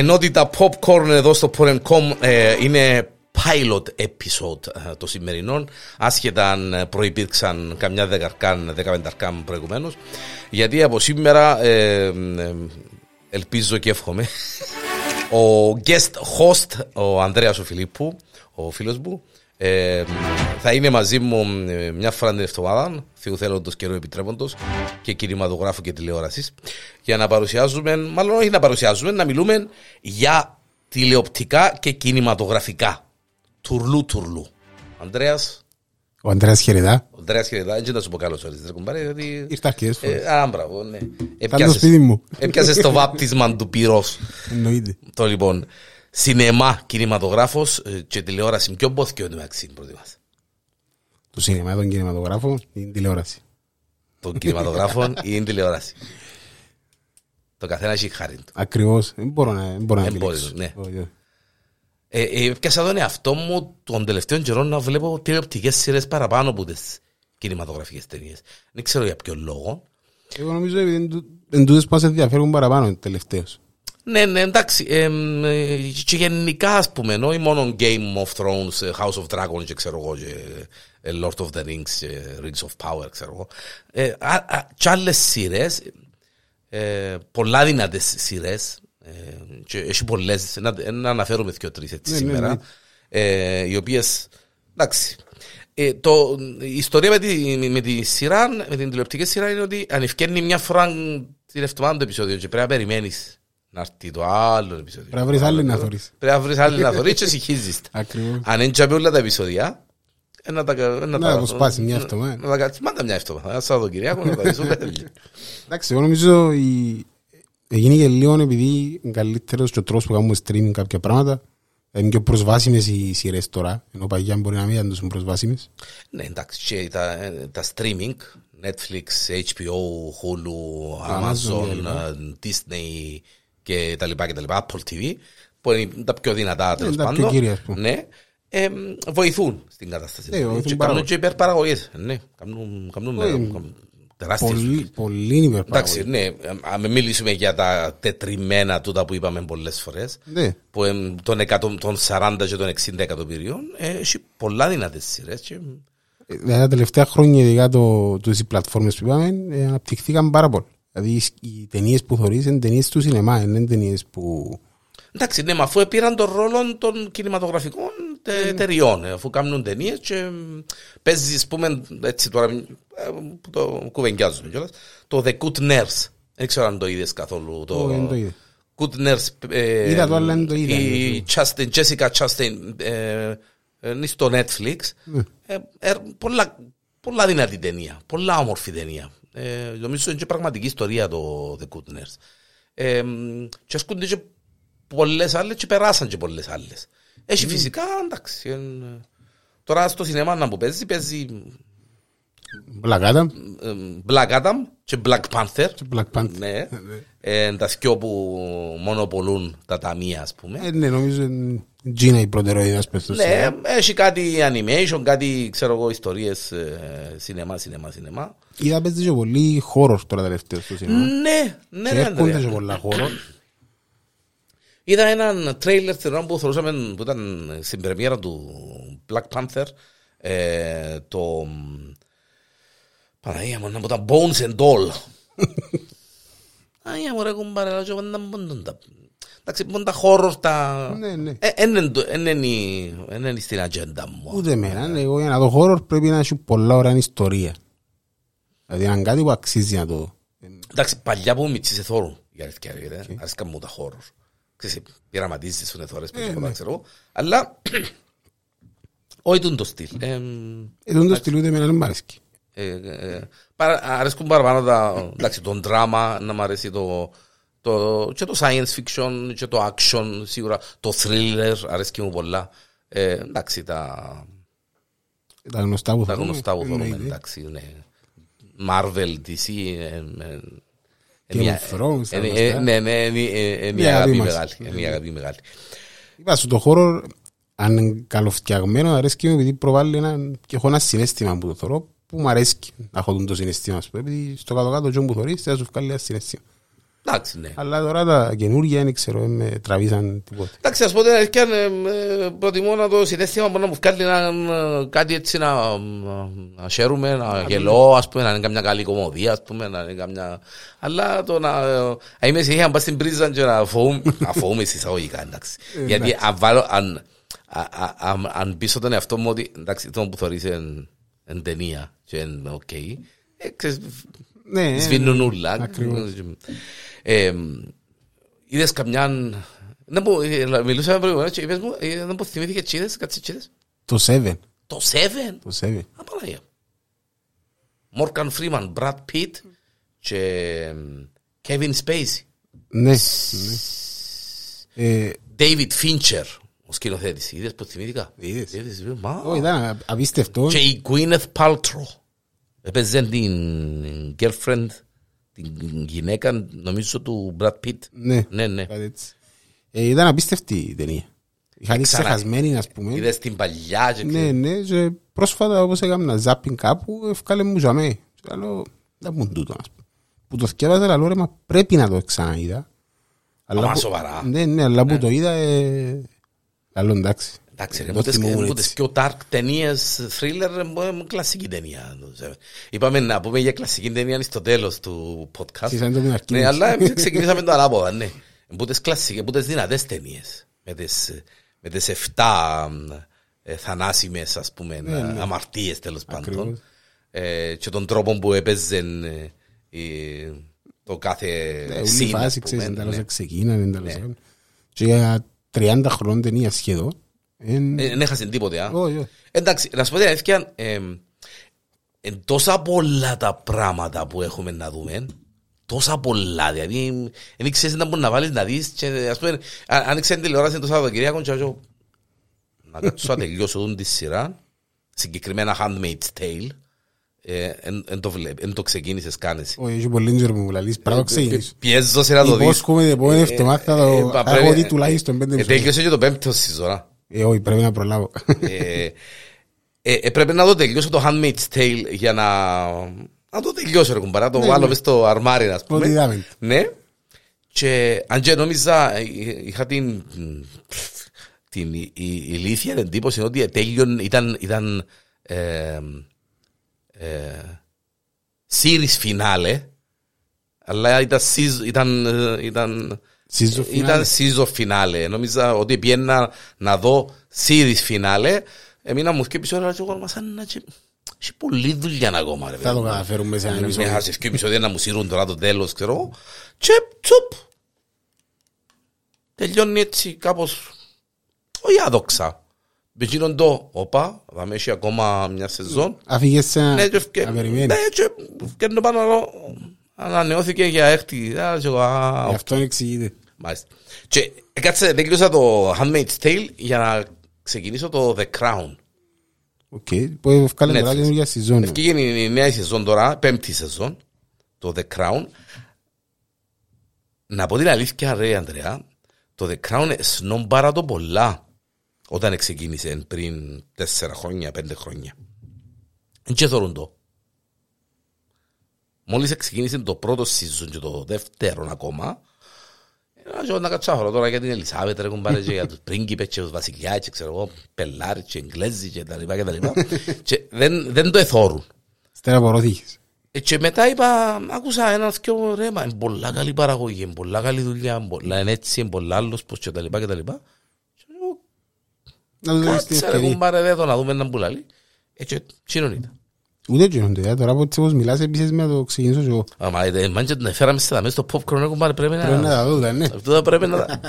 ενότητα popcorn εδώ στο Porn.com ε, είναι pilot episode ε, το σημερινό, άσχετα αν προϋπήρξαν καμιά δεκαρκάν, δεκαπενταρκάν προηγουμένως, γιατί από σήμερα ε, ε, ελπίζω και εύχομαι ο guest host, ο Ανδρέας ο Φιλίππου, ο φίλος μου, ε, θα είναι μαζί μου ε, μια φορά την εβδομάδα, θεού θέλοντος καιρό επιτρέποντος και κινηματογράφου και τηλεόρασης, για να παρουσιάζουμε, μάλλον όχι να παρουσιάζουμε, να μιλούμε για τηλεοπτικά και κινηματογραφικά. Τουρλού τουρλού. Ανδρέας. Ο Ανδρέας Χεριδά. Ο Ανδρέας Χεριδά, έτσι θα σου πω καλώς ώρες, ρε κουμπάρε, γιατί... Ήρθα αρκετές φορές. Ε, α, μπράβο, ναι. Ήταν το σπίτι μου. Έπιασες το βάπτισμα του πυρός. Εννοείται. Το λοιπόν, σινεμά, κινηματογράφος ε, και τηλεόραση. Ποιο μπόθηκε ο μεταξύ προτιμάς. Το σινεμά, τον κινηματογράφο ή την τηλεόραση. Τον κινηματογράφο ή την τηλεόραση. Το καθένα έχει χάρη του. Ακριβώς. Δεν μπορώ να, δεν μπορώ να Δεν επιλέξω. μπορείς, ναι. Όχι, όχι. Ε, ε, Έπιασα τον εαυτό μου των τελευταίων καιρών να βλέπω τηλεοπτικές σειρές παραπάνω από τις κινηματογραφικές ταινίες. Δεν ξέρω για ποιο λόγο. Εγώ νομίζω ότι εν τού- εν τούτες που μας ενδιαφέρουν παραπάνω τελευταίως. Ναι, ναι, εντάξει. εμ, ε, και γενικά, ας πούμε, όχι μόνο Game of Thrones, ε, House of Dragons και ξέρω εγώ, και ε, Lord of the Rings, και Rings of Power, ξέρω εγώ. Ε, α- α- Κι άλλες σειρές, ε, πολλά δυνατές σειρές, ε, και έχει πολλές, να, να αναφέρουμε δύο τρεις έτσι Ναι, ναι, σήμερα, ναι. ε, οι οποίες, εντάξει, ε, το, η ιστορία με τη, με τη σειρά, με την τηλεοπτική σειρά είναι ότι αν ευκαιρνεί μια φορά την εβδομάδα το επεισόδιο και πρέπει να περιμένεις να έρθει το άλλο επεισόδιο. Πρέπει να βρεις άλλη να θωρείς. Πρέπει να βρεις άλλη να θωρείς και συγχύζεις. Ακριβώς. Αν είναι τσάπη όλα τα επεισόδια, ε, να τα... Να, Να τα- τα σπάσει μια εβδομάδα. Να τα κάτσεις, μάτα μια εβδομάδα. Ένα Σαββατοκυριακό να τα δεις όλα. Εντάξει, εγώ νομίζω η... έγινε και λίγο επειδή είναι καλύτερος και ο τρόπος που κάνουμε streaming κάποια πράγματα. Είναι πιο προσβάσιμες οι σειρές τώρα, ενώ παγιά μπορεί να μην ήταν τόσο προσβάσιμες. Ναι, εντάξει, και τα, ε, τα streaming, Netflix, HBO, Hulu, Amazon, Amazon, ναι. ε, Disney και τα λοιπά και τα λοιπά, Apple TV, που είναι τα πιο δυνατά τέλος τα πιο πάντων. κύρια, ας πούμε. Ναι, ε, βοηθούν στην κατάσταση. Ναι, βοηθούν και πάρα κάνουν πολύ. και υπερπαραγωγές. Ναι, κάνουν, κάνουν, Όχι, κάνουν τεράστιες Πολύ, πολύ Εντάξει, υπερπαραγωγή. ναι, αν μιλήσουμε για τα τετριμένα τούτα που είπαμε πολλές φορές, Ναι. που εμ, των, 100, των 40 και των 60 εκατομμυρίων, ε, έχει πολλά δυνατές σειρές και Δηλαδή τα τελευταία χρόνια ειδικά το, το, οι πλατφόρμες που είπαμε ε, αναπτυχθήκαν πάρα πολύ. Δηλαδή οι- οι ταινίες που θωρείς είναι ταινίες του σινεμά, δεν είναι ταινίες που... Εντάξει, ναι, μα αφού πήραν τον ρόλο των κινηματογραφικών τε- εταιριών, ε, αφού κάνουν ταινίες και μ, παίζει, ας πούμε, έτσι τώρα ε, που το κουβεντιάζουμε κιόλας, το The Good Nurse. Δεν ξέρω αν το είδες καθόλου. Το... Όχι, δεν το είδα. Good Nurse. Ε, Είδα το, αλλά δεν το είδα. Η Chastain, Jessica Chastain ε, ε, είναι στο Netflix. Ναι. Ε, ε, πολλά, πολλά δυνατή ταινία. Πολλά όμορφη ταινία. Ε, νομίζω είναι και πραγματική ιστορία το The Good Nurse. Ε, μ, και ασκούνται και πολλές άλλες και περάσαν και πολλές άλλες. Έχει φυσικά, εντάξει. εν, τώρα στο σινεμά να που παίζει, παίζει Black Adam ε, Black Adam και Black Panther. και Black Panther. Ναι. Ε, τα σκιό που μονοπολούν τα ταμεία, ας πούμε. Ε, ναι, νομίζω είναι Gina η προτεραιότητα ας πούμε, στο Ναι, σινεμά. έχει κάτι animation, κάτι, ξέρω εγώ, ιστορίες, ε, σινεμά, σινεμά, σινεμά. Είδα παίζει και πολύ horror τώρα τελευταίο στο σινεμά. Ναι, ναι, Και ρε, έρχονται Ανδρέα. και πολλά horror. Είδα έναν τρέιλερ την ώρα που θεωρούσαμε που ήταν στην πρεμιέρα του Black Panther ε, το Παναγία μου να πω τα Bones and All Παναγία μου ρε κουμπάρε λέω, και πάντα μπουν τα εντάξει μπουν τα horror τα Ναι, ναι. Ε, εν είναι το- εν είναι η- εν είναι στην ατζέντα μου Ούτε εμένα. ναι, Εγώ για να δω horror πρέπει να έχει πολλά ωραία ιστορία. Δηλαδή είναι κάτι που αξίζει να το δω. εντάξει παλιά που μητσί σε θόρουν για αλήθεια ρε ρε αρέσκα μου τα horror ξέρεις πειραματίζεις στον εθώρες που τίποτα ξέρω εγώ. αλλά όχι τον το στυλ Εμ, Ε, τον το στυλ ούτε εμένα δεν μ' αρέσει. Ε, ε, παρα- αρέσκουν παραπάνω τα, εντάξει, το δράμα, να μ' αρέσει το, το, και το science fiction και το action σίγουρα, το thriller αρέσκει μου πολλά. Ε, εντάξει, τα, Τα γνωστά που τα θα γνωστά που δούμε, θέλουμε, εννοείται. εντάξει, ναι. Marvel, DC, ε, ε, Game μια- of Thrones, τα ε, γνωστά. ε, Ναι, ναι, είναι ε, ε, Μια μια αγάπη αγάπη μας. μεγάλη. ε, Μια αγάπη μεγάλη. Είπα σου το horror αν είναι καλοφτιαγμένο αρέσκει μου επειδή προβάλλει ένα, και έχω ένα συνέστημα που το θωρώ που μου αρέσει να έχω το συναισθήμα ας πούμε, επειδή στο κάτω κάτω τζον που θωρείς θα σου βγάλει ένα συναισθήμα. Εντάξει, ναι. Αλλά τώρα τα καινούργια δεν ξέρω, δεν με τραβήσαν τίποτε. Εντάξει, ας πω την αλήθεια, ε, ε, προτιμώ να το συνέστημα μπορεί να μου βγάλει ένα, ε, κάτι έτσι να, να χαίρουμε, να γελώ, ας πούμε, να είναι καμιά καλή κομμωδία, ας πούμε, να είναι καμιά... Αλλά το να... ε, να είμαι συνέχεια να πας στην πρίζα και να φοβούμαι, να φοβούμαι εισαγωγικά, εντάξει. Γιατί αν βάλω, αν, α- α- αν, αν πείσω τον εαυτό μου ότι, εντάξει, το που θωρείς εν, εν ταινία και εν οκ, ε, ξέρεις, Ναι, σβήνουν ούλα. Ακριβώς. Ε, είδες καμιά... Να πω, ε, μιλούσαμε προηγουμένως και είπες μου, ε, να πω θυμήθηκε τσίδες, κάτσε τσίδες; Το 7. Το Seven; Το 7. Α Παναγία. Morgan Freeman, Brad Pitt και Kevin Spacey. Ναι. ναι. Ε, David Fincher, ο σκηνοθέτης. Είδες που θυμήθηκα; Είδες. Είδες, ε, μα. Ω, ήταν απίστευτος. Και η Gwyneth Paltrow. Έπαιζε την girlfriend, την γυναίκα, νομίζω, του Brad Pitt. Ναι. Ναι, ναι. Κάτι έτσι. Ε, Ήταν απίστευτη η ταινία. Είχα την Ξανά- ξεχασμένη, ας πούμε. Είδες την παλιά και Ναι, ναι, και πρόσφατα όπως έκανα ζάπινγκ κάπου, ευκάλε μου ζαμέ. Και λέω, δεν μου τούτο, ας πούμε. Που το θυκεύαζα, αλλά ρε, μα πρέπει να το ξαναείδα. Αλλά Αμά που- σοβαρά. Ναι, ναι, αλλά που το είδα, ε, άλλο εντάξει. Εντάξει, ρε, Το από τις- θυμούμουν από τις έτσι. πιο dark ταινίες, thriller, ε, ε, κλασική ταινία. Είπαμε να πούμε για κλασική ταινία είναι στο τέλος του podcast. Εσείς αν το πιναρκή Ναι, μας. αλλά εμείς ξεκινήσαμε το ανάποδα, ναι. Που τις κλασικές, που τις δυνατές ταινίες. Με τις, με τις 7 ε, θανάσιμες, ας πούμε, ε, αμαρτίες τέλος πάντων. Ναι, Ακριβώς. Ε, και τον τρόπο που έπαιζε ε, η- το κάθε Ε, Όλη η scene, ας φάση, πούμε, ξέρεις, εντάλλως ναι. ξεκίνανε, εντάλλως. Και για 30 χρόνια ταινία σχεδόν. Εν- Ε, Δεν έχασε τίποτε, α. Όχι, όχι. Εντάξει, να σου πω την αλήθεια, ε, ε, τόσα πολλά τα πράγματα που έχουμε να δούμε, τόσα πολλά, δηλαδή δεν ξέρεις να μπορείς να βάλεις να δεις και ας πούμε, αν- αν ξέρεις τηλεόραση το Σαββατοκυριακό και εγώ να κάτσω να τελειώσω τον τη σειρά, συγκεκριμένα Handmaid's Tale, ε, εν, εν το, βλέπ, εν το ξεκίνησες κάνεις. Όχι, έχει πολύ τζερ μου λαλείς, πράγμα ξεκινήσω. Πιέζω σε να το δεις. Υπόσχομαι την επόμενη εβδομάδα θα το- Ε, θα πρέπει- έχω δει τουλάχιστον πέντε ε, επεισόδια. Τέλειωσε και το πέμπτο σεζόνα. Ε, όχι, πρέπει να προλάβω. ε, ε, ε, πρέπει να το τελειώσω το Handmaid's Tale για να... Να το τελειώσω ρε κουμπάρα, να το Ναι, βάλω ναι. μες στο αρμάρι ας πούμε. Ό,τι είδαμε. Ναι. Και αν και νόμιζα, ε, είχα την, την η- η- ηλίθια εντύπωση ότι τέλειον ήταν, ήταν ε, ε, series finale, αλλά ήταν, season- ήταν, ε, ήταν, Season ήταν finale. season finale. Νόμιζα ότι πιένα να δω series finale, έμεινα μου και επεισόδια και εγώ μας σαν να τσι- έχει πολλή δουλειά ακόμα. ρε Θα το παιδί μου. καταφέρουμε σε ένα Με επεισόδιο. χάσεις και επεισόδια να μου σύρουν τώρα το τέλος, ξέρω εγώ. Και τσουπ. Τελειώνει έτσι κάπως, όχι άδοξα. Με εκείνον το, όπα, θα με έχει ακόμα μια σεζόν. Αφήγες σε Ναι, ένα... και ευκαι- να περιμένεις. ναι, και ευκαιρνώ πάνω, αλλά ανανεώθηκε για έκτη. Α, και εγώ, α, Γι' αυτό εξηγείται. Μάλιστα. Και κάτσε, τελείωσα το Handmaid's Tale για να ξεκινήσω το The Crown. Οκ, που ευκάλε τώρα Netflix. καινούργια σεζόν. Ευκήγε η νέα σεζόν τώρα, πέμπτη σεζόν, το The Crown. Να πω την αλήθεια ρε Ανδρέα, το The Crown σνομπάρα το πολλά όταν ξεκίνησε πριν τέσσερα χρόνια, πέντε χρόνια. Δεν και θεωρούν το. Μόλις ξεκίνησε το πρώτο season και το δεύτερο ακόμα, ε, εγώ να κατσάφω τώρα για την Ελισάβετ, ρε κουμπάρε, και για τους πρίγκιπες και τους βασιλιάς και ξέρω εγώ, πελάρες και εγγλέζοι και τα λοιπά και τα λοιπά. και δεν, δεν το εθώρουν. Στέρα απορρώθηκες. Ε, Και μετά είπα, άκουσα ένας δυο ρε, μα είναι πολλά καλή παραγωγή, είναι πολλά καλή δουλειά, είναι πολλά είναι έτσι, είναι πολλά άλλος πως και τα λοιπά και τα λοιπά. Και λέω, Να το δεις την Κάτσε ρε ευκαιρία. κουμπάρε δε το να δούμε έναν πουλάλι. Έτσι, τσίνον ήταν. Ούτε γίνονται, ε, τώρα από έτσι όπως μιλάς επίσης με το ξεκινήσω και εγώ. Άμα ε, μάντια τον έφεραμε στα μέσα στο popcorn, ρε κουμπάρε, πρέπει Πρέπει να να... τα δω, ναι. Αυτό θα πρέπει να τα...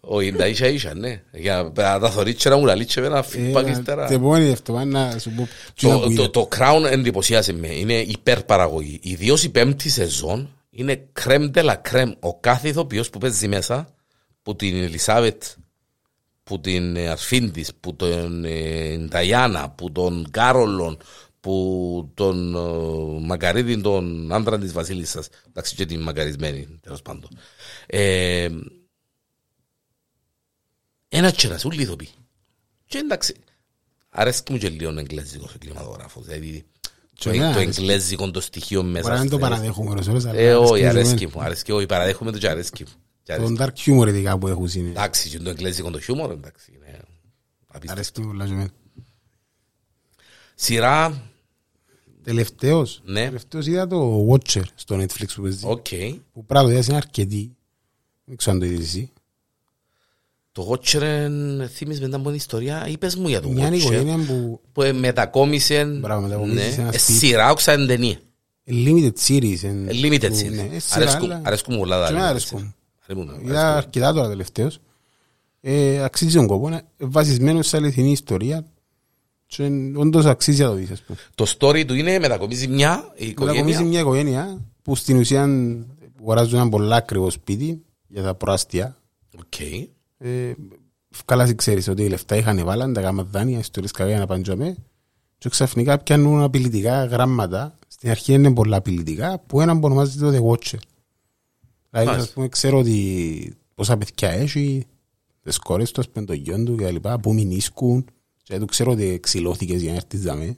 Όχι, τα ίσα ίσα, ναι. Για να τα θωρείς και να μου λαλείς και ένα feedback Ε, ύστερα. Την επόμενη εβδομάδα να σου πω τι Το, που το, είδα. το Crown εντυπωσίασε με. Είναι υπερπαραγωγή. Ιδίω η πέμπτη σεζόν είναι κρέμ de la κρέμ. Ο κάθε ηθοποιός που παίζει μέσα, που την Ελισάβετ, που την ε, αρφήν της, που τον ε, Νταϊάννα, που τον Κάρολον, που τον ε, Μακαρίδη, τον άντρα της Βασίλισσας, εντάξει και την μακαρισμένη, τέλος πάντων. Ε, ένα τσέρας, ούλοι ηθοποιοί. Και εντάξει, αρέσκει μου και λίγο ο εγγλέζικος ο κινηματογράφος. Δηλαδή, το, εμένα το αρέσκει. εγγλέζικο το στοιχείο μέσα. Μπορεί να μην το στο- παραδέχομαι ώρες ώρες, αλλά Ε, όχι, αρέσκει αρέσκει μου μου, αρέσκει, όχι, παραδέχομαι το και αρέσκει μου. Και εμένα. αρέσκει. Το dark humor ειδικά που έχουν είναι. Εντάξει, και το εγγλέζικο το χιούμορ, εντάξει, είναι απίστευτο. Αρέσκει μου πολλά και εμένα. Σειρά, Τελευταίος. Ναι. Τελευταίος είδα το Watcher στο Netflix που παίζει. οκ. Που πράγματι είναι αρκετή. Δεν ξέρω αν το είδες εσύ. Το Watcher θύμιζε μετά από την ιστορία, είπες μου για το Μια Watcher, οικογένεια που που ε, μετακόμισε, Μπράβο, μετακόμισε ναι, σε ένα ε, σπίτι. σειρά, όξα εν ταινία. limited series. εν- Ε, Limited που- series. ναι, ε, σειρά, Αρέσκουν- αλλά- Αρέσκουν μου πολλά τα Και εμένα limited αρέσκουν. series. Αρέσκουν, Είδα αρέσκουν. αρκετά τώρα τελευταίως. Ε, αξίζει τον κόπο. Είναι βασισμένο σε αληθινή ιστορία. Και όντως αξίζει να το δεις, ας πούμε. Το story του είναι μετακομίζει μια Μετακομίζει οικογένεια. μια οικογένεια που στην ουσία αγοράζουν ένα πολλά ακριβό σπίτι για τα προάστια. Οκ. Ε, καλά εσύ ξέρεις ότι οι λεφτά είχαν βάλαν, τα γάμα δάνεια, ιστορίες κακά για να παντζαμε. Και ξαφνικά πιάνουν απειλητικά γράμματα. Στην αρχή είναι πολλά απειλητικά, που έναν που ονομάζεται το The Watcher. Δηλαδή, Μάλιστα. ας πούμε, ξέρω ότι πόσα παιδιά έχει, τις κόρες του, ας πούμε, το γιον του και τα λοιπά, που μην ίσκουν. Και του ξέρω ότι ξυλώθηκες για να έρθεις δαμέ.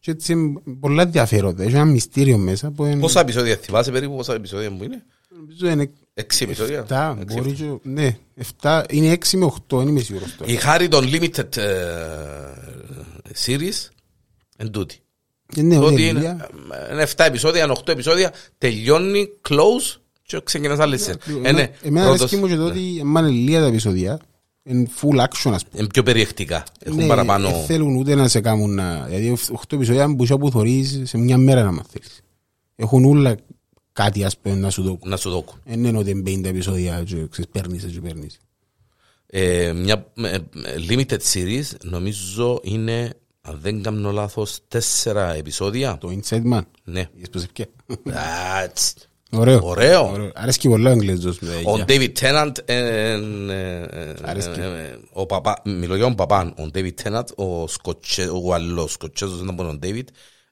Και έτσι είναι πολλά ενδιαφέροντα. Έχει ένα μυστήριο μέσα που είναι... Πόσα επεισόδια θυμάσαι περίπου, πόσα επεισόδια μου είναι; Νομίζω είναι Έξι επεισόδια. εφτά, Έξι μπορεί και... Ναι, εφτά, είναι έξι με οχτώ, δεν είμαι σίγουρος τώρα. Η χάρη των limited ε, series εν τούτη. Ε, Ναι, Το όχι, ότι ηλία. είναι, είναι 7 επεισόδια, είναι 8 επεισόδια, τελειώνει, close και ξεκινάς άλλη σειρά. Ε, ναι, Εμένα- Εμένα πρώτος- αρέσκει μου και το ότι εμάς είναι λίγα τα επεισόδια, είναι full action ας πούμε. είναι πιο περιεκτικά. Έχουν Ναι, παραπάνω. Δεν θέλουν ούτε να σε κάνουν να... Δηλαδή 8 επεισόδια που είσαι που θωρείς σε μια μέρα να μαθαίνεις. Έχουν όλα κάτι ας πούμε να σου δώκουν. Να σου δώκουν. Δεν είναι ότι είναι 50 επεισόδια και ξέρεις, παίρνεις και παίρνεις. Ε, μια ε, ε, limited series νομίζω είναι, αν δεν κάνω λάθος, τέσσερα επεισόδια. Το Inside Man. Ναι. Είδες πως ευκαιρία. Α, τς. Ωραίο. Ωραίο. Αρέσκει πολλά ο Εγγλέζος. με τα Ο ίδια. David Tennant, ε, ε, ε, Αρέσκει. ε, ε, ο παπά, μιλώ για τον παπά, ο David Tennant, ο Σκοτσε, ο Γουαλός, Σκοτσέζος δεν ήταν ο David,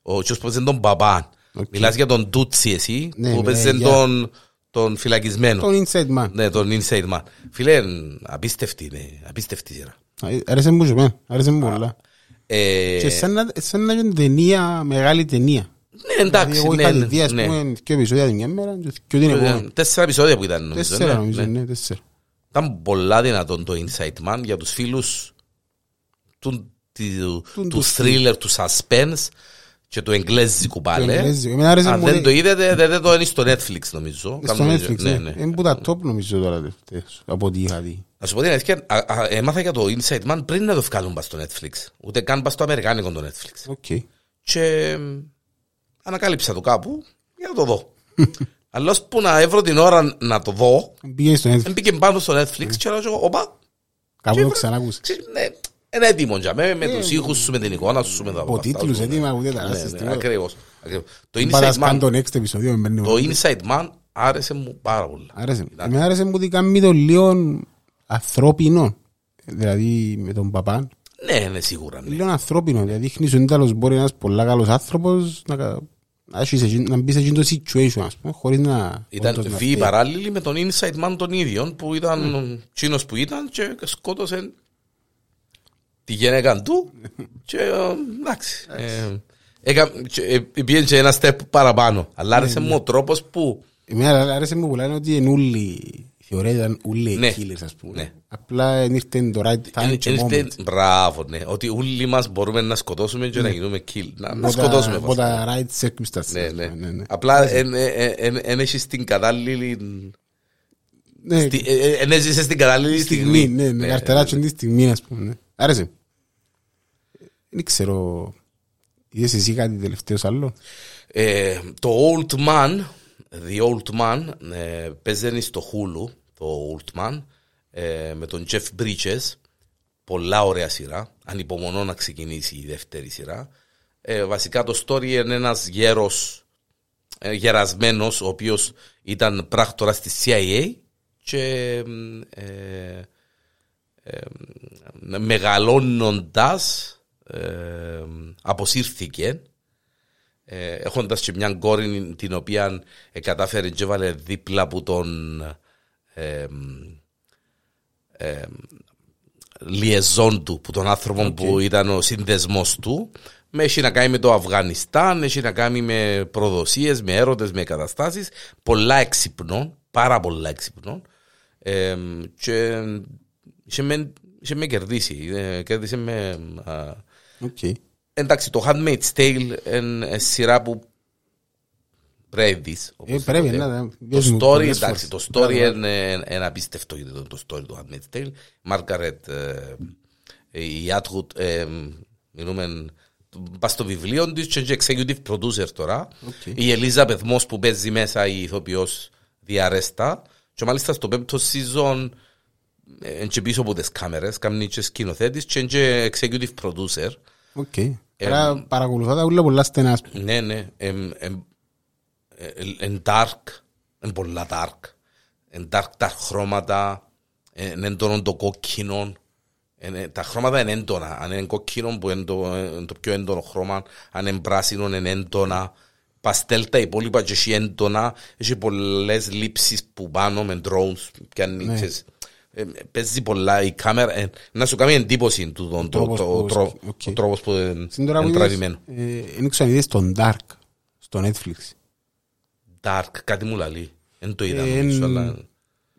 ο τσιος που παίζει τον παπά. Οκ. Μιλάς για τον Tucci εσύ, Ναι, που ναι, παίζει για- τον, τον φυλακισμένο. Το Inside Man. Ναι, τον Inside Man. Φίλε, απίστευτη είναι, απίστευτη σειρά. Άρεσε μου και εμένα. Άρεσε μου πολλά. Ε, Και σαν να, σαν να είναι ταινία, μεγάλη ταινία. Ναι, εντάξει, εγώ ναι, είχα ναι, δει, ας ναι. πούμε, δύο επεισόδια την μια μέρα και την επόμενη. Τέσσερα επεισόδια που ήταν νομίζω. Τέσσερα ναι, νομίζω, ναι. ναι, τέσσερα. Ήταν πολλά δυνατόν το Inside Man για τους φίλους του, του, Του- του του thriller, του suspense και του εγγλέζικου πάλι. εγγλέζικο. Εμένα άρεσε Αν μου, δεν ε, το είδετε, δείτε το είναι στο Netflix νομίζω. Στο Κάνουμε- Netflix, ναι, ναι. ναι. Είναι που τα top νομίζω τώρα τελευταίως, από ό,τι είχα δει. Να σου πω την αλήθεια, α- α- έμαθα για το Inside Man πριν να το βγάλουν πας στο Netflix. Ούτε καν πας στο Αμερικάνικο το Netflix. OK. Και μ, ανακάλυψα το κάπου για να το δω. Αλλά ως που να έβρω την ώρα να το δω, Πήγε στο Netflix, μπήκε πάνω στο Netflix και λέω εγώ, όπα, κάπου και το βρε- ξανά ακούσα. ξέρεις, ναι, είναι έτοιμο για με, με τους ήχους σου, με την εικόνα σου, με τα Από αυτά τίτλους σου, έτοιμα, ούτε τα ναι, ράσεις, ναι, τίποτα. Ακριβώς. ακριβώς. Το Πάντα Inside σκάν Man, το next επεισόδιο, με παίρνει το μόνο. Inside Man άρεσε μου πάρα πολύ. Άρεσε. Εμένα άρεσε μου ότι κάνει το λίγο ανθρώπινο. Δηλαδή με τον παπά. Ναι, ναι, σίγουρα. Ναι. Λίγο ανθρώπινο. Δηλαδή δείχνει ότι τέλος μπορεί ένας πολλά καλός άνθρωπος να, κα- να, έχεις εκείνο- να μπεις σε εκείνο το situation, ας πούμε, χωρίς να... Ήταν όντως να βίαιη φταίει. παράλληλη με τον Inside Man τον ίδιο που ήταν τσίνος που ήταν και σκότωσε τη γυναίκα του και ε, εντάξει. ε, έκα- και, ε, Πήγαινε και ένα step παραπάνω. Αλλά άρεσε μου ο τρόπος που Εμένα άρεσε μου που λένε ότι είναι όλοι, η θεωρία ήταν όλοι Ναι. killers, ας πούμε. Ναι. Απλά ήρθε το right time και Ήρθε, moment. μπράβο, ναι. Ότι όλοι μας μπορούμε να σκοτώσουμε και να γίνουμε kill. Να, να Από τα- σκοτώσουμε. Από βασικά. τα right circumstances. Ναι, ας ναι. πούμε, ναι, ναι. Απλά δεν έχεις την κατάλληλη... Ναι, στη- ε, ε, Εν έζησες την κατάλληλη στιγμή, στιγμή. ναι, ναι, καρτεράτσον τη στιγμή, ας πούμε. ναι. Άρεσε. Δεν ξέρω, είδες εσύ κάτι τελευταίος άλλο; Ε, το Old Man, The Old Man, ε, παίζεται στο Hulu, το Old Man, ε, με τον Jeff Bridges. Πολλά ωραία σειρά. Ανυπομονώ να ξεκινήσει η δεύτερη σειρά. Ε, βασικά το story είναι ένας γέρος, ε, γερασμένος, ο οποίος ήταν πράκτορας της CIA και μ, ε, ε, μεγαλώνοντας ε, αποσύρθηκε ε, έχοντας και μια κόρη την οποία ε, κατάφερε και έβαλε δίπλα από τον ε, ε, λιεζόν του, που τον άνθρωπο που ήταν ο σύνδεσμος του με έχει να κάνει με το Αφγανιστάν, έχει να κάνει με προδοσίες, με έρωτες, με καταστάσεις, πολλά εξυπνών, πάρα πολλά εξυπνών ε, και είχε με, είχε με κερδίσει, ε, κέρδισε με... α, Οκ. εντάξει, το Handmaid's Tale είναι σειρά που πρέπει να δεις. Ε, οπωσδήποτε. πρέπει να τα- Το βιάζουμε story, πολλές εντάξει, το φορές. story Μπράβο. είναι είναι απίστευτο γιατί το, το story του Handmaid's Tale. Margaret, ε, η Atwood, ε, μιλούμε, πας στο βιβλίο της και είναι executive producer τώρα. Οκ. Η Eliza Moss που παίζει μέσα η ηθοποιός διαρέστα. Και μάλιστα στο πέμπτο season είναι και πίσω από τις κάμερες, κάνει και σκηνοθέτης και είναι και executive producer. OK. Άρα παρακολουθώ τα ούλα πολλά στενά. ας πούμε. Ναι, ναι. Εν dark. Εν πολλά dark. Εν dark τα χρώματα. Εν έντονο το κόκκινο. Εν- ε, Τα χρώματα είναι έντονα. Αν είναι κόκκινο που είναι το, είναι το πιο έντονο χρώμα. Αν είναι πράσινο είναι έντονα. Παστέλ τα υπόλοιπα και έχει έντονα. Έχει πολλές λήψεις που πάνω με drones. Πιάνει, Ναι. ξέρεις, ε, παίζει πολλά η κάμερα. ε, Να σου κάνει εντύπωση του το- το- τρόπος το- που- τρο- οκ. ο τρόπος που είναι Στην τώρα που είναι είδες, τραβηγμένο. ε, δεν ξέρω αν είδες τον Dark στο Netflix. Dark, κάτι μου λαλεί. Δεν το είδα Ε, νομίζω, εν- αλλά...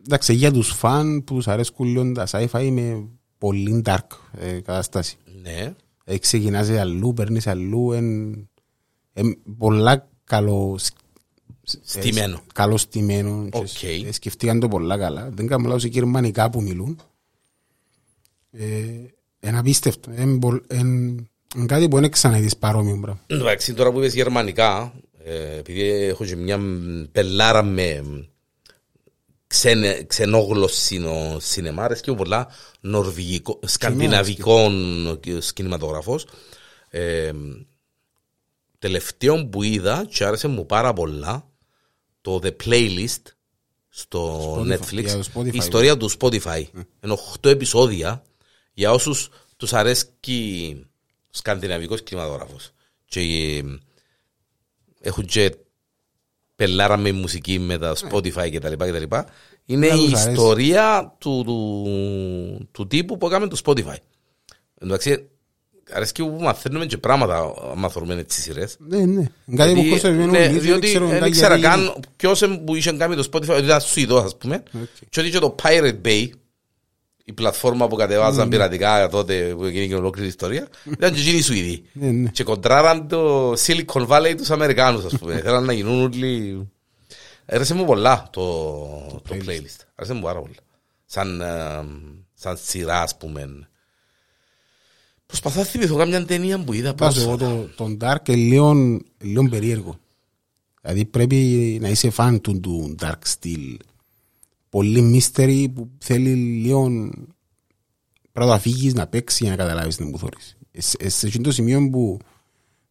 Εντάξει, για τους φαν που τους αρέσκουν λίγο τα sci-fi με πολύ dark ε, κατάσταση. Ναι. Ε, ξεκινάς αλλού, παίρνεις αλλού, εν, εν, πολλά καλό Στημένο. καλό στημένο. και Οκ. σ- ε, Σκεφτήκαν το πολλά καλά. Δεν κάνω λάθος, οι γερμανικά που μιλούν. Ε, είναι απίστευτο. Είναι πολλ- είναι- είναι κάτι που δεν ξαναείδεις παρόμοιο πράγμα. Εντάξει, τώρα που είπες γερμανικά, ε, επειδή έχω και μια πελλάρα με ξένε, ξενόγλωσσινο σινεμά, αρέσκει μου πολλά νορβηγικό, σκανδιναβικό κινηματογραφός. Ε, τελευταίο που είδα και άρεσε μου πάρα πολλά το The Playlist στο Spotify, Netflix. για το Spotify. Η ιστορία του Spotify. Είναι 8 επεισόδια για όσους τους αρέσκει σκανδιναβικός κινηματογράφος. Και ε, έχουν και πελάρα με μουσική με τα Spotify και τα λοιπά και τα λοιπά. Είναι Να η τους αρέσει. ιστορία του, του, του τύπου που έκαμε το Spotify. Εντάξει, αρέσκει που μαθαίνουμε και πράγματα άμα θεωρούμε έτσι σειρές. Ναι, ναι. Είναι κάτι που Γιατί- χωρίς να ναι, δεν διότι ξέρω δεν καν ήξερα γιατί- καν ποιος εν- που είχε κάνει το Spotify, ότι ήταν Σουηδός ας πούμε. Οκ. Και ότι είχε το Pirate Bay, η πλατφόρμα που κατεβάζαν πειρατικά τότε που έγινε και ολόκληρη ιστορία, ήταν και εκείνοι οι Σουηδοί. Ναι, ναι. Και κοντράραν το Silicon Valley τους Αμερικάνους ας πούμε. Θέλαν να γίνουν όλοι... Άρεσε μου πολλά το, το playlist. Άρεσε μου πάρα πολλά. Σαν, ε, σαν σειρά ας πούμε. Προσπαθώ να θυμηθώ κάμια ταινία που είδα Πάσω εγώ πρόσφατα. το, τον Dark είναι λίγο, λίγο περίεργο. Δηλαδή πρέπει να είσαι φαν του, του Dark Style. Πολύ mystery που θέλει λίγο πρώτα να φύγεις να παίξεις για να καταλάβεις την που θωρείς. Ε, σε- Σε εκείνο το σημείο που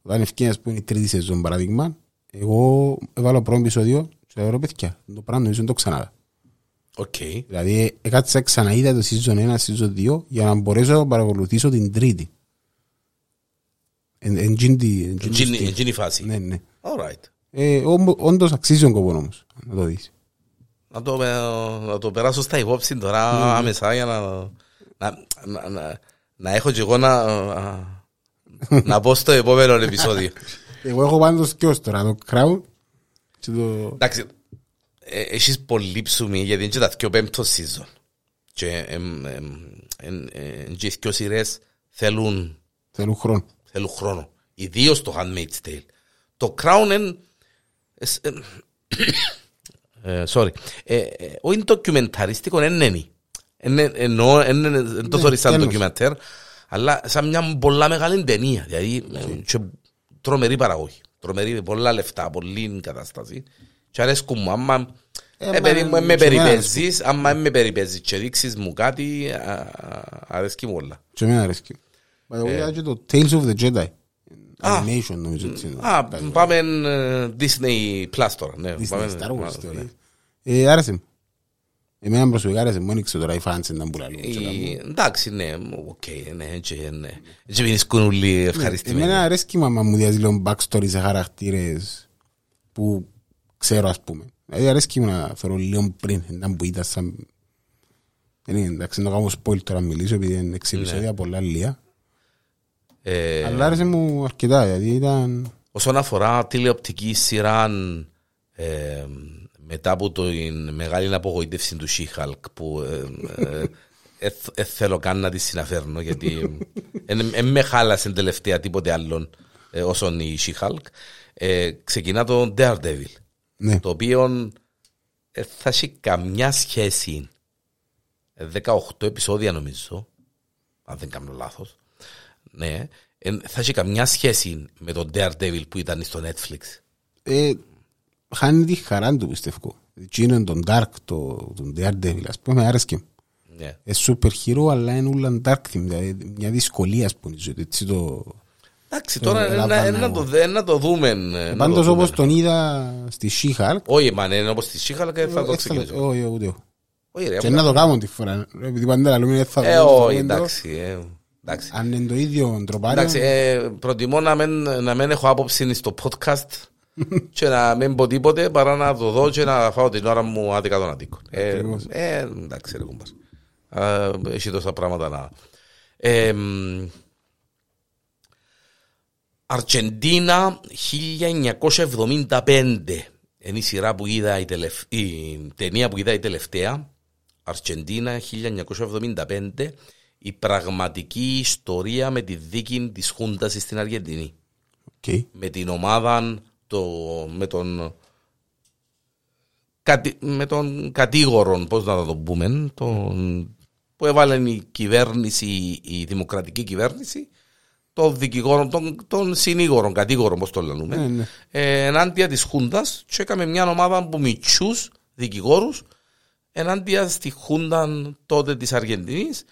όταν ευκαιρία που είναι η τρίτη σεζόν παράδειγμα εγώ έβαλα πρώτο επεισόδιο και λέω ρε παιδιά το πράγμα νομίζω δεν το ξανάδα. Οκ. Δηλαδή έκατσα ξαναείδα το season 1, season 2 για να μπορέσω να παρακολουθήσω την τρίτη. Εν- εν τζιν τη- εν τζιν το Εκείνη στυλ. εκείνη η φάση. Ναι, ναι. Alright. Ε, όμπο- όντως αξίζει τον κόπο όμως να το δεις. Να το, πε- να το περάσω στα υπόψη τώρα άμεσα για να, να, να, να, να έχω και εγώ να, να πω στο επόμενο επεισόδιο. Εγώ έχω πάντως και ως τώρα το Crown και το... Εντάξει, ε, έχεις πολύ ψωμί γιατί είναι και τα δυο πέμπτο season. Και εμ, εμ, εν- εν- και οι δυο σειρές θέλουν, θέλουν χρόνο. θέλουν χρόνο. Ιδίως το Handmaid's Tale. Το Crown είναι... εσ- ε, ε, sorry. Ε, ε, Όχι ντοκιμενταριστικό, είναι είναι. Είναι- Εννοώ, είναι- δεν το Ναι, θεωρείς σαν τέλος. ντοκιμεντέρ, αλλά σαν μια πολλά μεγάλη ταινία. Δηλαδή, ε, και τρομερή παραγωγή. Τρομερή, πολλά λεφτά, πολλή κατάσταση. Και αρέσκουν μου, άμα... Ε, Ε, μα, παιδί μου, με και εμένα περιπέζεις, άμα με περιπέζεις και δείξεις μου κάτι, α, α, αρέσκει μου όλα. Και εμένα αρέσκει. Μα εγώ είδα και το Tales of the Jedi. Α. Animation νομίζω έτσι είναι. Α, Κάτι πάμε ε, Disney Plus τώρα. Ναι, Disney, πάμε, Star Wars α, θεωρείς. ναι. Ε, άρεσε μου. Εμένα προσωπικά άρεσε μου, δεν ήξερα τώρα οι fans ήταν που λαλούν. Η- Εντάξει, ναι, οκ, ναι, έτσι, ναι. Έτσι βρίσκουν όλοι ευχαριστημένοι. Εμένα αρέσκει μου άμα μου διάζει λίγο backstory σε χαρακτήρες που ξέρω ας πούμε. Δηλαδή αρέσκει μου να θεωρώ λίγο πριν, ήταν που ήταν σαν... Δεν είναι εντάξει, να κάνω spoil τώρα να μιλήσω επειδή είναι έξι επεισόδια πολλά λίγα. Ε, Αλλά άρεσε μου αρκετά, γιατί ήταν... Όσον αφορά τηλεοπτική σειρά ε, μετά από την μεγάλη απογοήτευση του She-Hulk που ε, ε, ε, ε, θέλω καν να τη συναφέρνω γιατί δεν με χάλασε τελευταία τίποτε άλλον ε, όσον η She-Hulk ε, ξεκινά το Daredevil Ναι. το οποίο ε, θα έχει καμιά σχέση ε, 18 επεισόδια νομίζω αν δεν κάνω λάθος ναι, ε, θα έχει καμιά σχέση με το Daredevil που ήταν στο Netflix; Ε, χάνει τη χαρά του, πιστεύω. Τι είναι τον Dark, το, τον Daredevil, ας πούμε, άρεσκε μου. ναι. Ε, super hero, αλλά είναι όλα dark theme, δηλαδή μια δυσκολία, ας πούμε, ζωή, έτσι το... Εντάξει, τώρα Ε, ε, να, λάβανα ε, να εγώ. το, δε- να το δούμε. ε, να το Πάντως δούμε. όπως τον είδα στη She-Hulk, Όχι, μα είναι όπως τη Σίχαλα και θα το ε, ξεκινήσω. όχι, ούτε εγώ. Όχι, ρε, Και απλά- να το κάνω τη φορά, ρε, επειδή πάντα λέμε δεν θα Ε, το όχι, δω, εντάξει. Ε, εντάξει. Αν είναι το ίδιο τροπάριο, Εντάξει, ε, προτιμώ να μην, να μην έχω άποψη στο podcast και να μην πω τίποτε παρά να το δω και να φάω την ώρα μου άδικα των αδίκων. Ε, Ακριβώς. ε, εντάξει, ρε κουμπάς. Α, Έχει τόσα πράγματα να... Ε, μ, Αργεντίνα 1975 είναι η σειρά που είδα η, τελευ... η ταινία που είδα η τελευταία Αργεντίνα 1975 η πραγματική ιστορία με τη δίκη της Χούντας στην Αργεντινή Οκ. με την ομάδα το, με τον κατη- με τον κατήγορο πώς να το πούμε τον, που έβαλε η κυβέρνηση η δημοκρατική κυβέρνηση τον δικηγόρο, τον, τον συνήγορο, κατήγορο όπως το λένε Ναι, ναι. ε, ενάντια της Χούντας και έκαμε μια ομάδα από μιτσιούς δικηγόρους ενάντια στη Χούντα τότε της Αργεντινής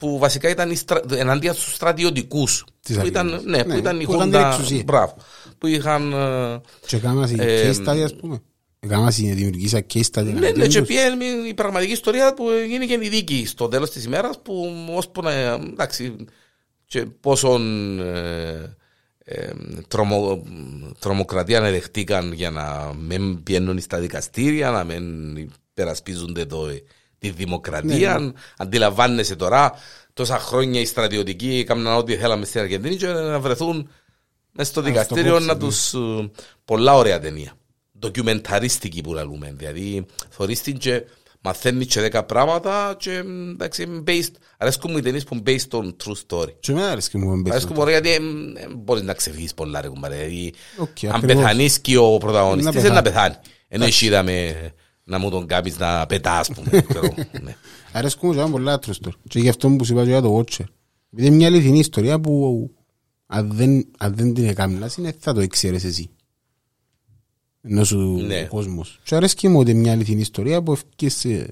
που βασικά ήταν οι στρα... ενάντια στους στρατιωτικούς Της που ήταν, Αργεντινής. ναι, που Ναι, ήταν η που ήταν την Χούντα εξουσία. μπράβο, που είχαν ε, Και κάμας η Ε, case study, ας πούμε. Κάμας η δημιουργήσα case study. ναι, ναι, εναντίον και τους. πήγαινε η πραγματική ιστορία που έγινε και η δίκη στο τέλος της ημέρας που ώσπου να, εντάξει, και πόσον ε, ε, τρομο, τρομοκρατία να δεχτήκαν για να μην πιένουν στα δικαστήρια, να μην υπερασπίζονται το, τη δημοκρατία. Ναι, Αντιλαμβάνεσαι τώρα, τόσα χρόνια οι στρατιωτικοί έκαναν ό,τι θέλαμε στην Αργεντινή και να βρεθούν μέσα στο στο δικαστήριο κόψει, να ναι. τους... ε, Πολλά ωραία ταινία. Ντοκιουμενταρίστικη που λαλούμε. Δηλαδή, θωρείς την και μαθαίνεις και δέκα πράγματα και εντάξει, based, αρέσκουν μου οι ταινίες που είναι based on true story. Και εμένα αρέσκει μου εμπέθει. Αρέσκουν μου ωραία γιατί ε, ε, μπορείς να ξεφύγεις πολλά ρε κουμπάρε. Δηλαδή, Οκ, αν ακριβώς. πεθανείς και ο πρωταγωνιστής Να είναι να πεθάνει. πεθάνει. Ενώ εσύ είδαμε να μου τον κάνεις να πετά, ας πούμε. ξέρω, ναι. Αρέσκουν μου και εμένα πολλά true story. Και γι' αυτό που σου είπα και για το Watcher. Επειδή είναι μια αληθινή ιστορία που αν δεν, αν δεν την έκαμνας είναι θα το ήξερες εσύ. Ενώ σου Ναι. ο κόσμος. Και αρέσκει μου ότι είναι μια αληθινή ιστορία που ευκείς σε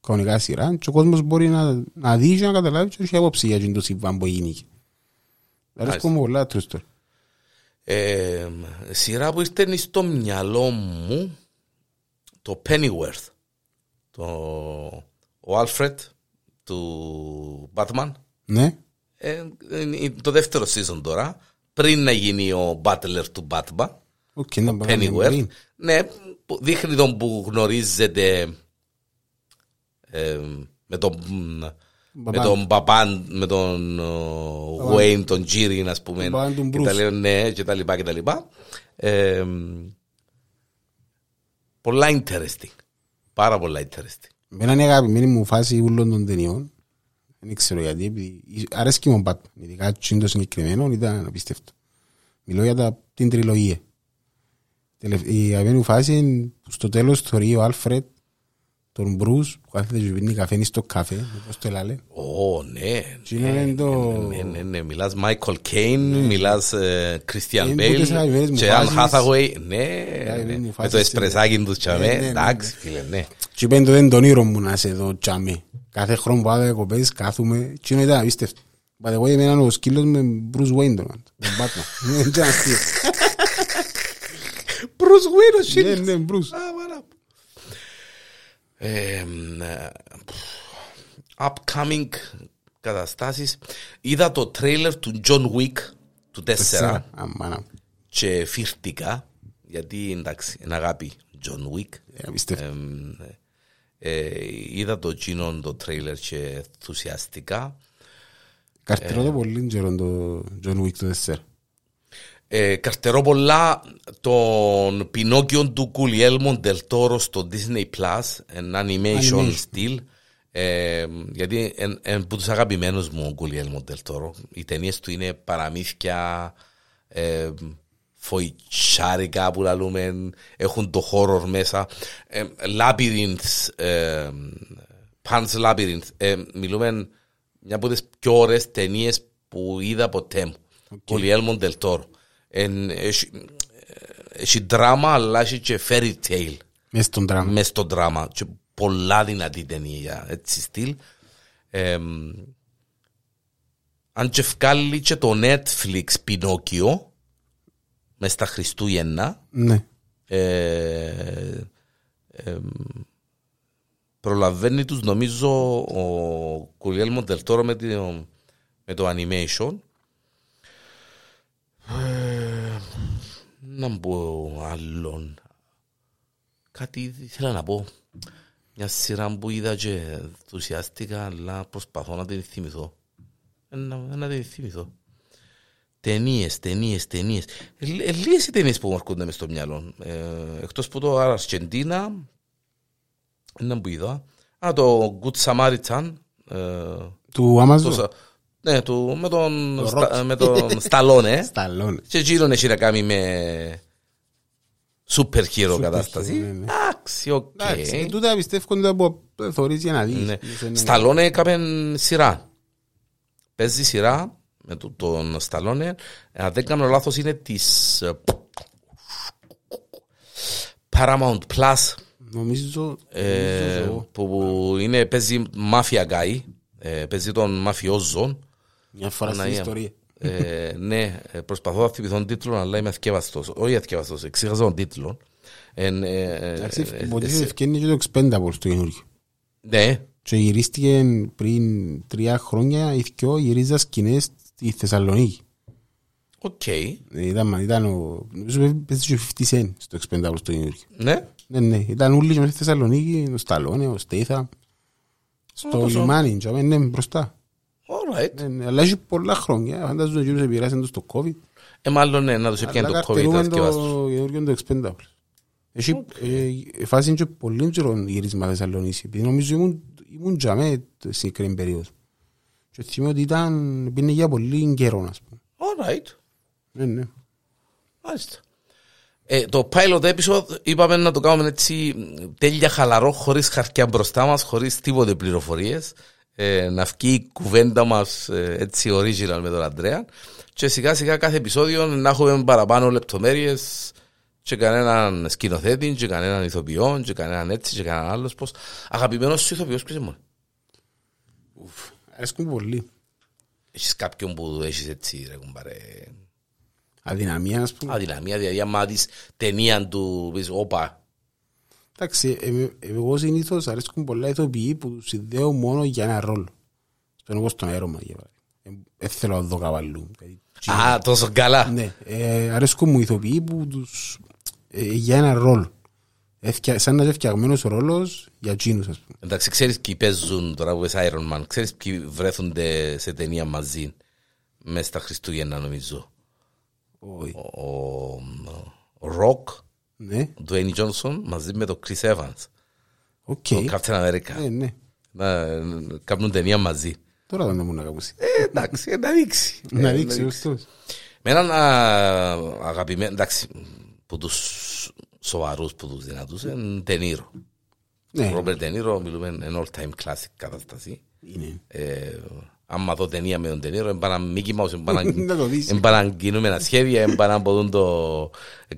κανονικά σειρά και ο κόσμος μπορεί να, να δει και να καταλάβει και έχει άποψη για εκείνο το συμβάν που γίνει. Αρέσκουν μου πολλά true story. Ε, σειρά που ήρθε στο μυαλό μου το Pennyworth. Το, ο Alfred του Batman. Ναι. Ε, είναι το δεύτερο season τώρα. Πριν να γίνει ο Butler του Batman. OK, να πάμε Pennyworth. πριν. Ναι, που δείχνει τον που γνωρίζεται ε, με τον με Μπαμπάν. τον Μπαμπάν, με τον ο, Wayne, τον τζύρην, ας πούμε. Τον Μπαμπάν του και τα Bruce. λέω, ναι, και τα λοιπά και τα λοιπά. Ε, πολλά interesting. Πάρα πολλά interesting. Εμένα είναι η αγαπημένη μου φάση όλων των ταινιών. Δεν ξέρω γιατί. επειδή Αρέσκει μου ο Batman. Ειδικά εκείνο το συγκεκριμένο ήταν απίστευτο. Μιλώ για τα, την τριλογία. Τελευ- Η αγαπημένη μου φάση είναι που στο τέλος θεωρεί ο Άλφρετ τον Μπρούς που κάθεται και πίνει καφέ στο καφέ. Πώς το λένε. Ω, ναι. Τι είναι το... Ναι, ναι, ναι. Μιλάς Michael Caine, μιλάς ε, Christian Είναι Bale που τις αγαπημένες μου και Anne φάσεις. Hathaway. Ναι, αγαπημένες ναι. μου Με φάσεις το εσπρεσάκι τους Ναι, τσαμέ. ναι, ναι, Εντάξει, φίλε, ναι. Και είπαν το δεν τον ήρωα μου να σε δω τσάμε. Κάθε χρόνο που πάω διακοπές κάθομαι. Και είναι ήταν απίστευτο. But εγώ εμένα ο σκύλος με Bruce Wayne τον τον Batman. Ναι, ήταν αστείο. Bruce Wayne, Ναι, shit. ναι, Bruce. Α, βαρά. Ε, ε, upcoming καταστάσεις. Είδα το τρέιλερ του John Wick του 4 Αμάνα. και φύρτηκα γιατί εντάξει είναι αγάπη John Wick Ε, Απίστευτο. Εμ, ε, είδα το κοινό το τρέιλερ και ενθουσιαστικά Καρτερώ το πολύ καιρό το John Wick το 4. Ε, καρτερώ πολλά τον Πινόκιο του Κουλιέλμον Ντελτόρο στο Disney Plus, ένα animation Animation. στυλ. Ε, γιατί είναι από τους αγαπημένους μου ο Κουλιέλμον Ντελτόρο. Οι ταινίες του είναι παραμύθια, ε, φοητσάρικα που λαλούμε, έχουν το horror μέσα. Ε, labyrinths, ε, Pan's Labyrinth. Ε, μιλούμε μια από τις πιο ωραίες ταινίες που είδα ποτέ μου. Κουλιέλμον Ντελτόρο. Εν- Έχει έχει δράμα αλλά έχει και fairy tale Μες στον δράμα. μες στο δράμα και πολλά δυνατή ταινία έτσι στυλ Εμ, αν και βγάλει και το Netflix Πινόκιο μες στα Χριστούγεννα Ναι. ε, εμ, προλαβαίνει τους νομίζω ο Κουλιέλμο Τελτόρο με, το- με το animation να μπω άλλον κάτι ήθελα να πω μια σειρά που είδα και ενθουσιάστηκα αλλά προσπαθώ να την θυμηθώ Ε, να, να την θυμηθώ Ταινίες, ταινίες, ταινίες. Ε, ε, Λίγες οι ταινίες που μου έρχονται μες στο μυαλό. Ε, εκτός που το Αρσεντίνα, ένα που είδα. Α, το Good Samaritan. Ε, Του το, Amazon. σα- ναι, του, με τον, Το Στα- Rocky. με τον Σταλόνε. Σταλόνε. και εκείνον έχει να κάνει με super hero Super κατάσταση. hero, ναι, ναι. Εντάξει, οκ. Εντάξει, ε, τούτα πιστεύονται από θωρείς για να δεις. Ναι. Δεν είναι- Σταλόνε έκαμε σειρά. Παίζει σειρά με το- τον Σταλόνε. Αν δεν κάνω λάθος είναι της ε, Paramount Plus Νομίζω... ε, νομίζω- που είναι, παίζει Mafia Guy. ε, παίζει τον μαφιόζο. Μια φορά στην Παναγία μου. ιστορία. Ε, ναι, ε, προσπαθώ να θυμηθώ τον τίτλο, αλλά είμαι αθκιάβαστος. Όχι αθκιάβαστος, εξήχασα τον τίτλο. Ε, ε, ε, Εντάξει, ε, υποτίθεται ε, ευκαιρία και το Expendables το καινούργιο. Ναι, Και γυρίστηκε πριν τρία χρόνια ή δυο γυρίζα σκηνές στη Θεσσαλονίκη. οκ. Ε, Ήταν, ήταν ο... Νομίζω παίζει και ο 50 Cent στο Expendables το καινούργιο. Ναι, Ναι, ναι, ήταν όλοι και μέσα στη Θεσσαλονίκη, ο Σταλόνε, ο Στέιθαμ. Στο τόσο. λιμάνι, και αμέ, ναι, μπροστά. Alright. Ναι, ναι, αλλά έχει πολλά χρόνια. Φαντάζομαι ότι ο κύριος επηρεάσαν το στο COVID. Ε, μάλλον ναι, να τους Αλλά έπιανε το COVID καρτερούμε αθκεύαστος. το καινούργιο το Expendables. Έχει ε, φάση και πολύ καιρό γύρισμα Θεσσαλονίκη. Επειδή νομίζω ήμουν, ήμουν τζαμέ τη συγκεκριμένη περίοδο. Και θυμάμαι ότι ήταν, πήγαινε για πολύ καιρό, ας πούμε. Alright, Ναι, ναι. μάλιστα. Ε, το pilot episode είπαμε να το κάνουμε έτσι τέλεια χαλαρό, χωρίς χαρτιά μπροστά μας, χωρίς τίποτε πληροφορίες. Ε, να βγει η κουβέντα μας ε, έτσι original με τον Αντρέα. Και σιγά σιγά κάθε επεισόδιο να έχουμε παραπάνω λεπτομέρειες και κανέναν σκηνοθέτη, και κανέναν ηθοποιό, και κανέναν έτσι, και κανέναν άλλος πώς. Αγαπημένος σου ηθοποιός ποιος είναι μόνο. Αρέσκουν πολύ. Έχεις κάποιον που έχεις έτσι ρε κουμπάρε Αδυναμία, ας πούμε. αδυναμία, δηλαδή άμα δεις ταινία του πεις όπα Εντάξει, ε, ε, εγώ συνήθως αρέσκουν πολλά ηθοποιοί που τους συνδέω μόνο για ένα ρόλο. Στον όπως τον έρωμα, για παράδειγμα. Ε, Δεν θέλω να δω καβαλού. Δηλαδή, Α, τόσο καλά Ναι, ε, αρέσκουν μου ηθοποιοί που τους ε, για ένα ρόλο. Έφτια- σαν να είναι φτιαγμένος ο ρόλος για εκείνους, ας πούμε. Εντάξει, ξέρεις ποιοι παίζουν τώρα που είσαι Iron Man Ξέρεις ποιοι βρέθονται σε ταινία μαζί Μες στα Χριστούγεννα νομίζω Όχι. Ο, ο, ο Rock, Ναι, ο Dwayne Johnson μαζί με τον Chris Evans OK. τον Captain America Ναι, ναι. να κάνουν ταινία μαζί Τώρα δεν μου να ακούσει. Ε, εντάξει, να δείξει Να Ε, δείξει ωστόσο. Με έναν α, αγαπημένο, εντάξει, που τους σοβαρούς, που τους δυνατούς, είναι Ντε Νίρο. Ναι, Ρόμπερτ Ντε Νίρο, μιλούμε εν all time classic κατάσταση. είναι. Ε, άμα δω ταινία με τον Τενίρο, εμπάνα Mickey Mouse, Να το δεις. εμπάνα κινούμενα σχέδια, εμπάνα από το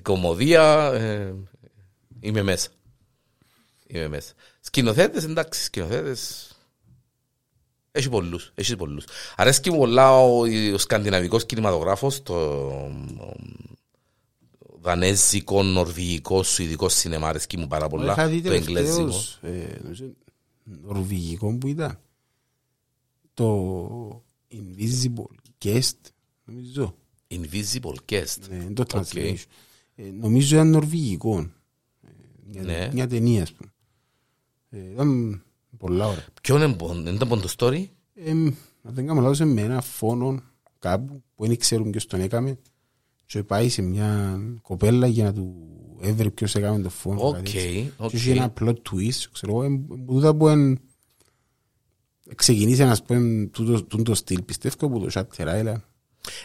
κομμωδία, ε, είμαι μέσα. Είμαι μέσα. Σκηνοθέτες, εντάξει, σκηνοθέτες, έχει πολλούς, έχει πολλούς. Αρέσκει μου πολλά ο, ο σκανδιναβικός κινηματογράφος, το ο, δανέζικος, νορβηγικός, σουηδικός σινεμά, αρέσκει μου πάρα πολλά, Είχα δει το εγγλέζικο. τελευταίως, ε, νομίζω, νορβηγικό που ήταν. Το Invisible Guest, νομίζω. Invisible Guest. Ναι, το translation. Ε, νομίζω ήταν νορβηγικό. Ε, Μια, Ναι. μια ταινία, ας πούμε. Ε, ήταν πολλά ώρα. Ποιον είναι πον- είναι το πον το story? Ε, να δεν κάνω λάθος με ένα φόνο κάπου που δεν ξέρουν ποιος τον έκαμε και πάει σε μια κοπέλα για να του έβρει ποιος έκαμε το φόνο. Οκ, κάτι έτσι. οκ. Και είχε ένα plot twist, ξέρω εγώ, εμ- που τούτα που εν- ξεκινήσε να πούμε τούτο, τούτο στυλ, πιστεύω που το Shutter Island.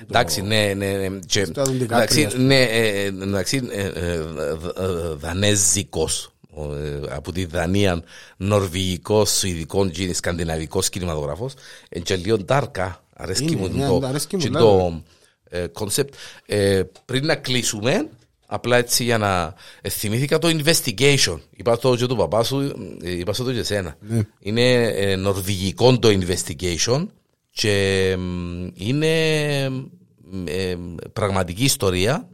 Εντάξει, ναι, ναι, ναι. Και, Αυτό τον εντάξει, DiCaprio, ναι, ε, ε, εντάξει, ε, ε, δ- ε, δανέζικος ο, ε, από τη Δανία, νορβηγικός, σουηδικό και σκανδιναβικός κινηματογράφος. Ε, και λίγο dark. Αρέσκει Είναι, μου ναι, το, αρέσκει μου και πολλά, το ε, concept. Ε, πριν να κλείσουμε, απλά έτσι για να ε, θυμήθηκα το investigation. Είπα το και του παπά σου, ε, είπα στο το και εσένα. Ναι. Είναι ε, νορβηγικό το investigation και μ, είναι μ, ε, πραγματική ιστορία.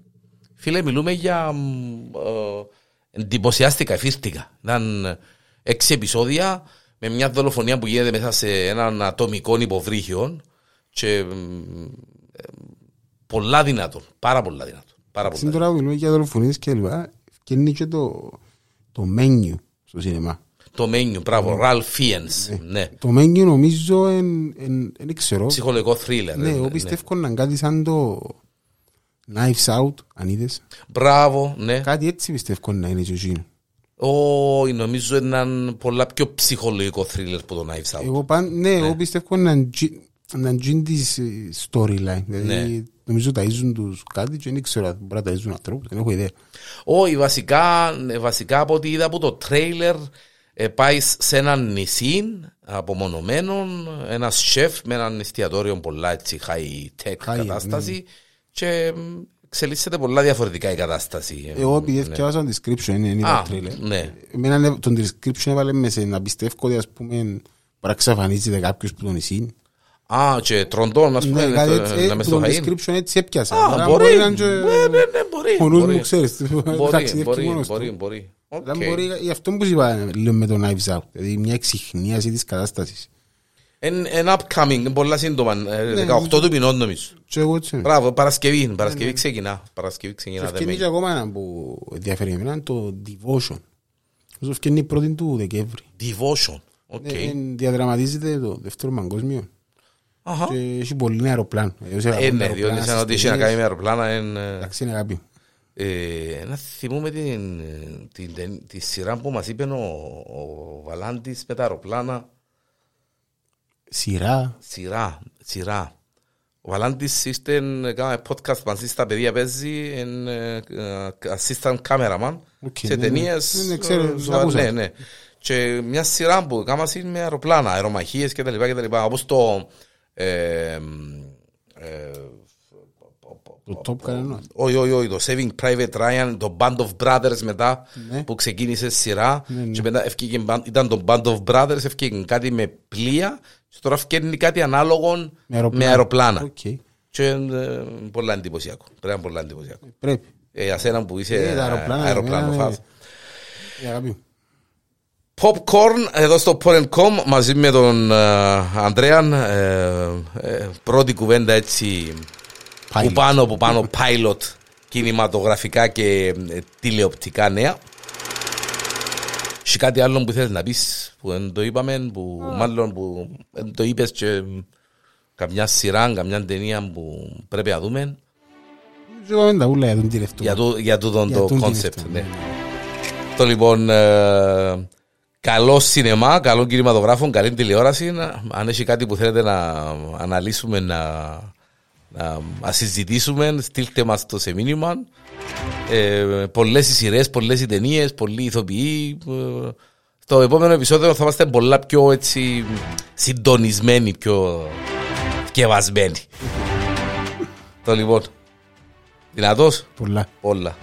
Φίλε, μιλούμε για μ, ε, εντυπωσιάστηκα, φύρτηκα. Ήταν έξι επεισόδια με μια δολοφονία που γίνεται μέσα σε έναν ατομικό υποβρύχιο και μ, ε, πολλά δυνατό, πάρα πολλά δυνατό. Πάρα πολλά Στην τώρα που μιλούμε για δολοφονίες και λοιπά, φτιάχνει και το, το menu στο σινεμά. Το menu, μπράβο, Ralph Fiennes. Ναι. Το menu νομίζω δεν ξέρω. Ψυχολογικό thriller. Ναι, ε, εγώ πιστεύω να είναι κάτι σαν το Knives Out, αν είδες. Μπράβο, ναι. Κάτι έτσι πιστεύω να είναι και εκείνο. Όχι, νομίζω έναν πολλά πιο ψυχολογικό thriller που το Knives Out. Εγώ παν, ναι, εγώ πιστεύω να είναι τζι- να είναι τζιν της ε, storyline. Ναι. Δηλαδή, νομίζω ταΐζουν τους κάτι και δεν ξέρω αν μπορεί να ταΐζουν ανθρώπους, δεν έχω ιδέα. Όχι, βασικά, ναι, βασικά από ό,τι είδα από το τρέιλερ ε, πάει σε ένα νησί απομονωμένο, ένας σεφ με έναν εστιατόριο πολλά έτσι high tech High, κατάσταση και μ, εξελίσσεται πολλά διαφορετικά η κατάσταση. Εγώ επειδή έφτιασα το description, είναι Ναι. Α, είδα trailer. ναι. Εμένα ναι, τον description έβαλε με σε να πιστεύω ότι ας πούμε μπορεί να ξαφανίζεται κάποιος που τον νησί. Α, και τροντών, ας πούμε, Ναι, κάτι ε, έτσι, να ε, μες που στο τον χαΐν. description έτσι έπιασα. Α, Τώρα μπορεί, να είναι και- ναι, ναι, ναι, μπορεί, Ο νους μπορεί. μου ξέρεις, Μπορεί, ταξιδεύει μπορεί, μόνος του. μπορεί, μπορεί. Οκ. Αλλά μπορεί, γι' αυτό που σου είπα λίγο με το Knives Out, δηλαδή μια εξιχνίαση της κατάστασης. Εν, εν upcoming, πολλά σύντομα, ε, Ναι. 18 του μηνών νομίζω. Και εγώ έτσι. Μπράβο, Παρασκευή, Παρασκευή ξεκινά. Παρασκευή ξεκινά. Και δεν ευκαινεί με- και ακόμα ένα που ενδιαφέρει εμένα, είναι το Devotion. Όσο ευκαινεί η πρώτη του Δεκέμβρη. Devotion. Οκ. Ε, ε, Διαδραματίζεται το δεύτερο παγκόσμιο Αχα. Και έχει πολύ αεροπλάνο. Ε, ναι, διότι σαν ότι είχε να κάνει με αεροπλάνα. εν, ε, Εντάξει είναι αγάπη. ε, Να θυμούμε την, την, την, τη σειρά που μας είπε ο, ο Βαλάντης με τα αεροπλάνα. Σειρά. Σειρά, σειρά. Ο Βαλάντης είστε, κάναμε podcast μαζί στα παιδιά παίζει, εν, ε, ε, assistant cameraman Οκ, σε ναι, ταινίες. ναι, ναι, ξέρω, ε, τους ζωα- άκουσα. Ναι, ναι. Και μια σειρά που κάναμε με αεροπλάνα, αερομαχίες και τα λοιπά και τα λοιπά. Όπως το... Ε, ε, Το Top Gun ένα. όχι, όχι, όχι, το Saving Private Ryan, το Band of Brothers μετά Ναι. που ξεκίνησε σειρά Ναι, ναι. και μετά ευκήκε Ban- ήταν το Band of Brothers, ευκήκε κάτι με πλοία και τώρα ευκαιρνεί κάτι ανάλογο Με αεροπλάνα. με αεροπλάνα. Οκ. Και είναι πολλά εντυπωσιακό. Πρέπει να είναι πολλά εντυπωσιακό. Πρέπει. Ε, για σένα που είσαι Ε, τα αεροπλάνα, αεροπλάνο εμένα, φας. Ε, αγάπη. Popcorn εδώ στο Porn.com μαζί με τον ε, Ανδρέα. ε, ε, πρώτη κουβέντα έτσι που Pilot. πάνω που πάνω pilot κινηματογραφικά και ε, τηλεοπτικά νέα. Σε κάτι άλλο που θέλεις να πεις που δεν το είπαμε, που μάλλον που δεν το είπες και ε, καμιά σειρά, καμιά ταινία που πρέπει να δούμε Και είπαμε τα ούλα για τον τηλευτό. για, το, για τούτον Για το τον concept. τηλευτό, Ναι. ναι. Το λοιπόν, ε, καλό σινεμά, καλό κινηματογράφο, καλή τηλεόραση. Αν έχει κάτι που θέλετε να αναλύσουμε, να, να, να συζητήσουμε, στείλτε μας το σε μήνυμα. Ε, πολλές οι σειρές, πολλές οι ταινίες, πολλοί ηθοποιοί. Ε, στο επόμενο επεισόδιο θα είμαστε πολλά πιο έτσι συντονισμένοι, πιο σκευασμένοι. το λοιπόν, δυνατός, Πολλά. όλα.